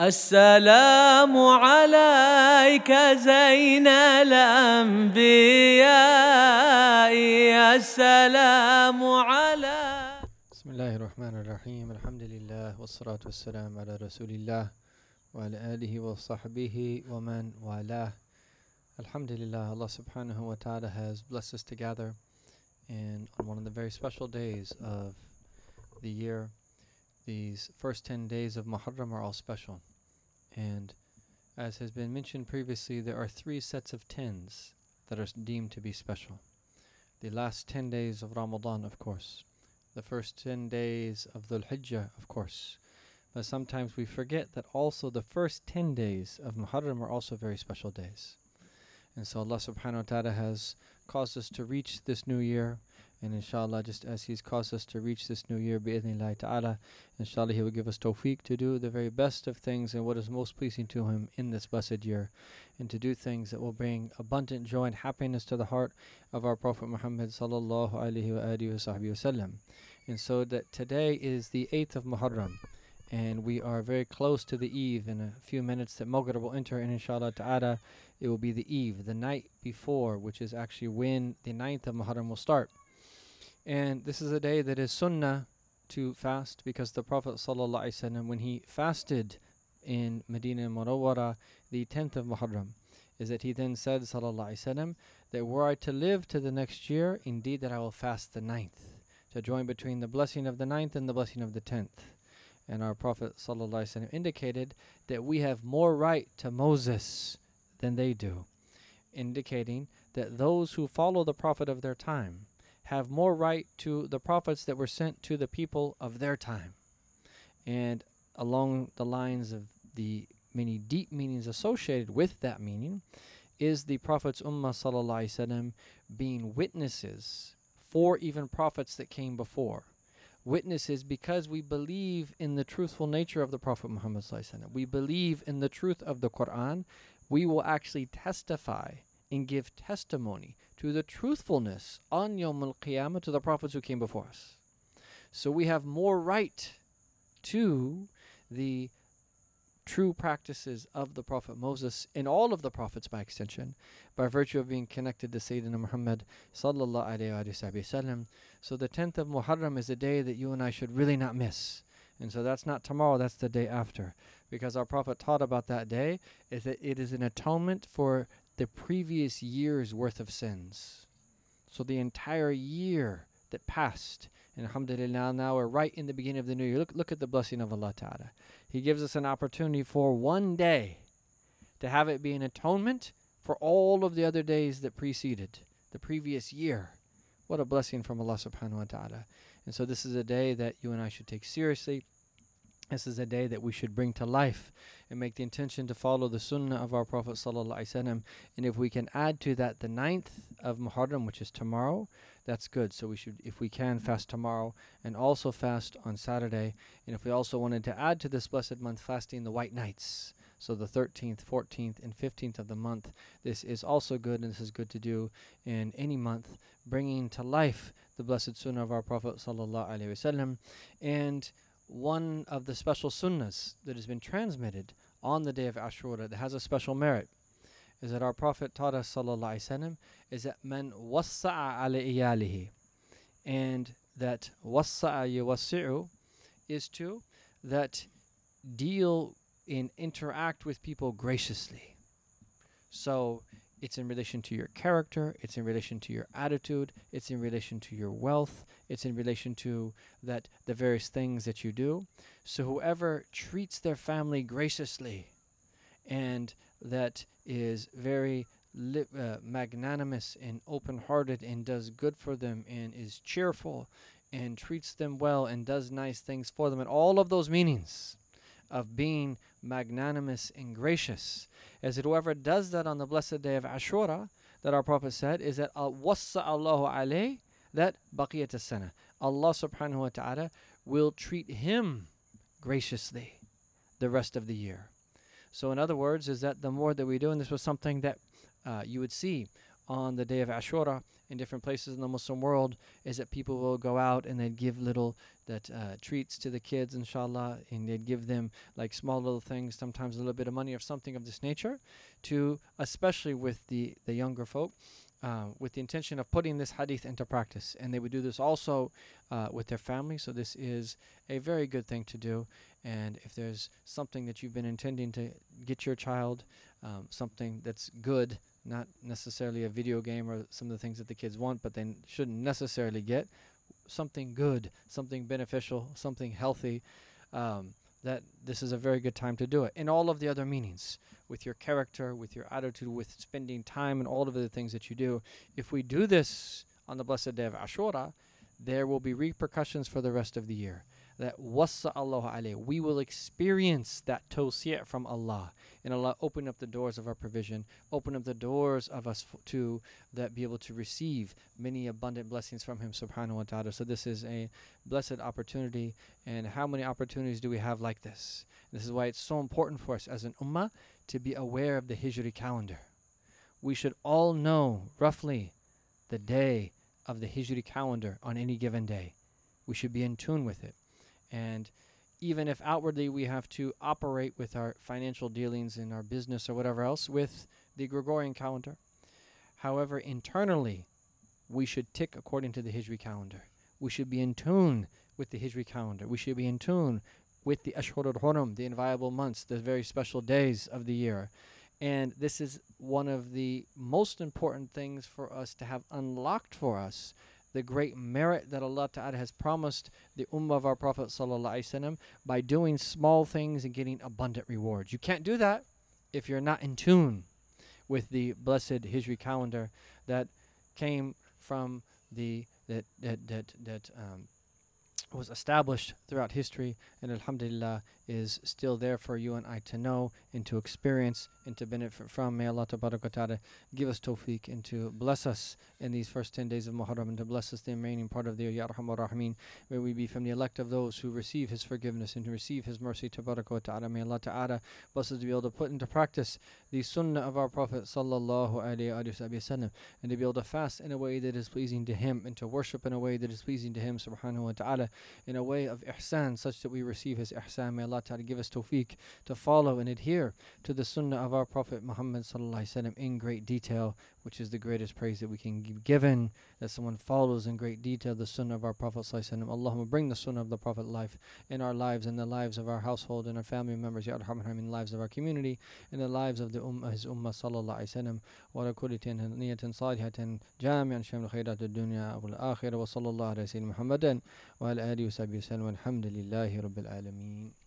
السلام عليك زين الأنبياء. السلام على بسم الله الرحمن الرحيم. الحمد لله والصلاة والسلام على رسول الله وعلى آله وصحبه ومن والاه. Alhamdulillah, Allah subhanahu wa ta'ala has blessed us to gather in on one of the very special days of the year. These first 10 days of Muharram are all special. And as has been mentioned previously, there are three sets of tens that are deemed to be special. The last 10 days of Ramadan, of course. The first 10 days of Dhul Hijjah, of course. But sometimes we forget that also the first 10 days of Muharram are also very special days. And so Allah subhanahu wa ta'ala has caused us to reach this new year. And inshallah, just as He's caused us to reach this new year, bi'idhnillahi ta'ala, inshallah He will give us tawfiq to do the very best of things and what is most pleasing to Him in this blessed year. And to do things that will bring abundant joy and happiness to the heart of our Prophet Muhammad sallallahu alaihi wasallam. And so that today is the 8th of Muharram and we are very close to the eve in a few minutes that Maghrib will enter and inshallah ta'ala it will be the eve, the night before, which is actually when the ninth of Muharram will start. And this is a day that is sunnah to fast because the Prophet ﷺ, when he fasted in Medina Munawwara, the 10th of Muharram, is that he then said, وسلم, that were I to live to the next year, indeed that I will fast the ninth, to join between the blessing of the ninth and the blessing of the tenth. And our Prophet ﷺ indicated that we have more right to Moses than they do, indicating that those who follow the Prophet of their time, have more right to the prophets that were sent to the people of their time. And along the lines of the many deep meanings associated with that meaning is the Prophet's Ummah sallallahu being witnesses for even prophets that came before. Witnesses because we believe in the truthful nature of the Prophet Muhammad We believe in the truth of the Quran we will actually testify and give testimony to the truthfulness on Yom Al Qiyamah to the prophets who came before us. So we have more right to the true practices of the Prophet Moses and all of the prophets by extension by virtue of being connected to Sayyidina Muhammad sallallahu alayhi wasallam. So the 10th of Muharram is a day that you and I should really not miss. And so that's not tomorrow, that's the day after. Because our Prophet taught about that day is that it is an atonement for the previous year's worth of sins. So the entire year that passed, and alhamdulillah, now we're right in the beginning of the new year. Look, look at the blessing of Allah Ta'ala. He gives us an opportunity for one day to have it be an atonement for all of the other days that preceded the previous year. What a blessing from Allah subhanahu wa ta'ala. And so this is a day that you and I should take seriously. This is a day that we should bring to life and make the intention to follow the sunnah of our Prophet ﷺ. And if we can add to that the ninth of Muharram, which is tomorrow, that's good. So we should, if we can, fast tomorrow and also fast on Saturday. And if we also wanted to add to this blessed month, fasting the white nights. So the 13th, 14th, and 15th of the month. This is also good, and this is good to do in any month, bringing to life the blessed sunnah of our Prophet sallallahu and one of the special sunnahs that has been transmitted on the day of Ashura that has a special merit is that our Prophet taught us wasallam is that man wassa'a ala iyalihi, and that wassa'a yuwassi'u is to that deal and interact with people graciously. So it's in relation to your character, it's in relation to your attitude, it's in relation to your wealth, it's in relation to that the various things that you do. So whoever treats their family graciously and that is very li- uh, magnanimous and open-hearted and does good for them and is cheerful and treats them well and does nice things for them and all of those meanings of being magnanimous and gracious. As it whoever does that on the blessed day of Ashura, that our Prophet said, is that wassa Allahu alayh, that baqiyat sana. Allah subhanahu wa ta'ala will treat him graciously the rest of the year. So in other words, is that the more that we do, and this was something that uh, you would see on the day of Ashura in different places in the Muslim world is that people will go out and they'd give little that uh, treats to the kids, inshallah, and they'd give them like small little things, sometimes a little bit of money or something of this nature, to especially with the the younger folk. Uh, with the intention of putting this hadith into practice. And they would do this also uh, with their family. So, this is a very good thing to do. And if there's something that you've been intending to get your child, um, something that's good, not necessarily a video game or some of the things that the kids want, but they shouldn't necessarily get, something good, something beneficial, something healthy. Um, that this is a very good time to do it. In all of the other meanings, with your character, with your attitude, with spending time, and all of the things that you do. If we do this on the blessed day of Ashura, there will be repercussions for the rest of the year that wasa Allah alayh, we will experience that tawsi' from Allah. And Allah open up the doors of our provision, open up the doors of us f- to that be able to receive many abundant blessings from Him subhanahu wa ta'ala. So this is a blessed opportunity. And how many opportunities do we have like this? This is why it's so important for us as an ummah to be aware of the Hijri calendar. We should all know roughly the day of the Hijri calendar on any given day. We should be in tune with it. And even if outwardly we have to operate with our financial dealings in our business or whatever else with the Gregorian calendar, however, internally we should tick according to the Hijri calendar. We should be in tune with the Hijri calendar. We should be in tune with the Ashhur al-Hurum, the inviolable months, the very special days of the year. And this is one of the most important things for us to have unlocked for us the great merit that Allah Ta'ala has promised the Ummah of our Prophet Wasallam by doing small things and getting abundant rewards. You can't do that if you're not in tune with the blessed Hijri calendar that came from the that that that that um, was established throughout history and alhamdulillah is still there for you and I to know and to experience and to benefit from. May Allah ta'ala give us tawfiq and to bless us in these first 10 days of Muharram and to bless us the remaining part of the year. Ya Rahman May we be from the elect of those who receive His forgiveness and to receive His mercy. Ta'ala. May Allah ta'ala bless us to be able to put into practice the sunnah of our Prophet sallallahu alayhi wa and to be able to fast in a way that is pleasing to Him and to worship in a way that is pleasing to Him subhanahu wa ta'ala in a way of ihsan such that we receive His ihsan. May Allah ta'ala give us tawfiq to follow and adhere to the sunnah of our Prophet Muhammad sallallahu in great detail, which is the greatest praise that we can be given, that someone follows in great detail the sunnah of our Prophet sallallahu Allahumma bring the sunnah of the Prophet life in our lives, in the lives of our household, and our family members, Ya Arhamar in the lives of our community, in the lives of the ummah, his ummah sallallahu alayhi wa sallam, وعلى كل نية صالحة جامعا شمل خيرات الدنيا والآخرة وصلى الله على سيدنا محمد وعلى آله وصحبه وسلم والحمد لله رب العالمين.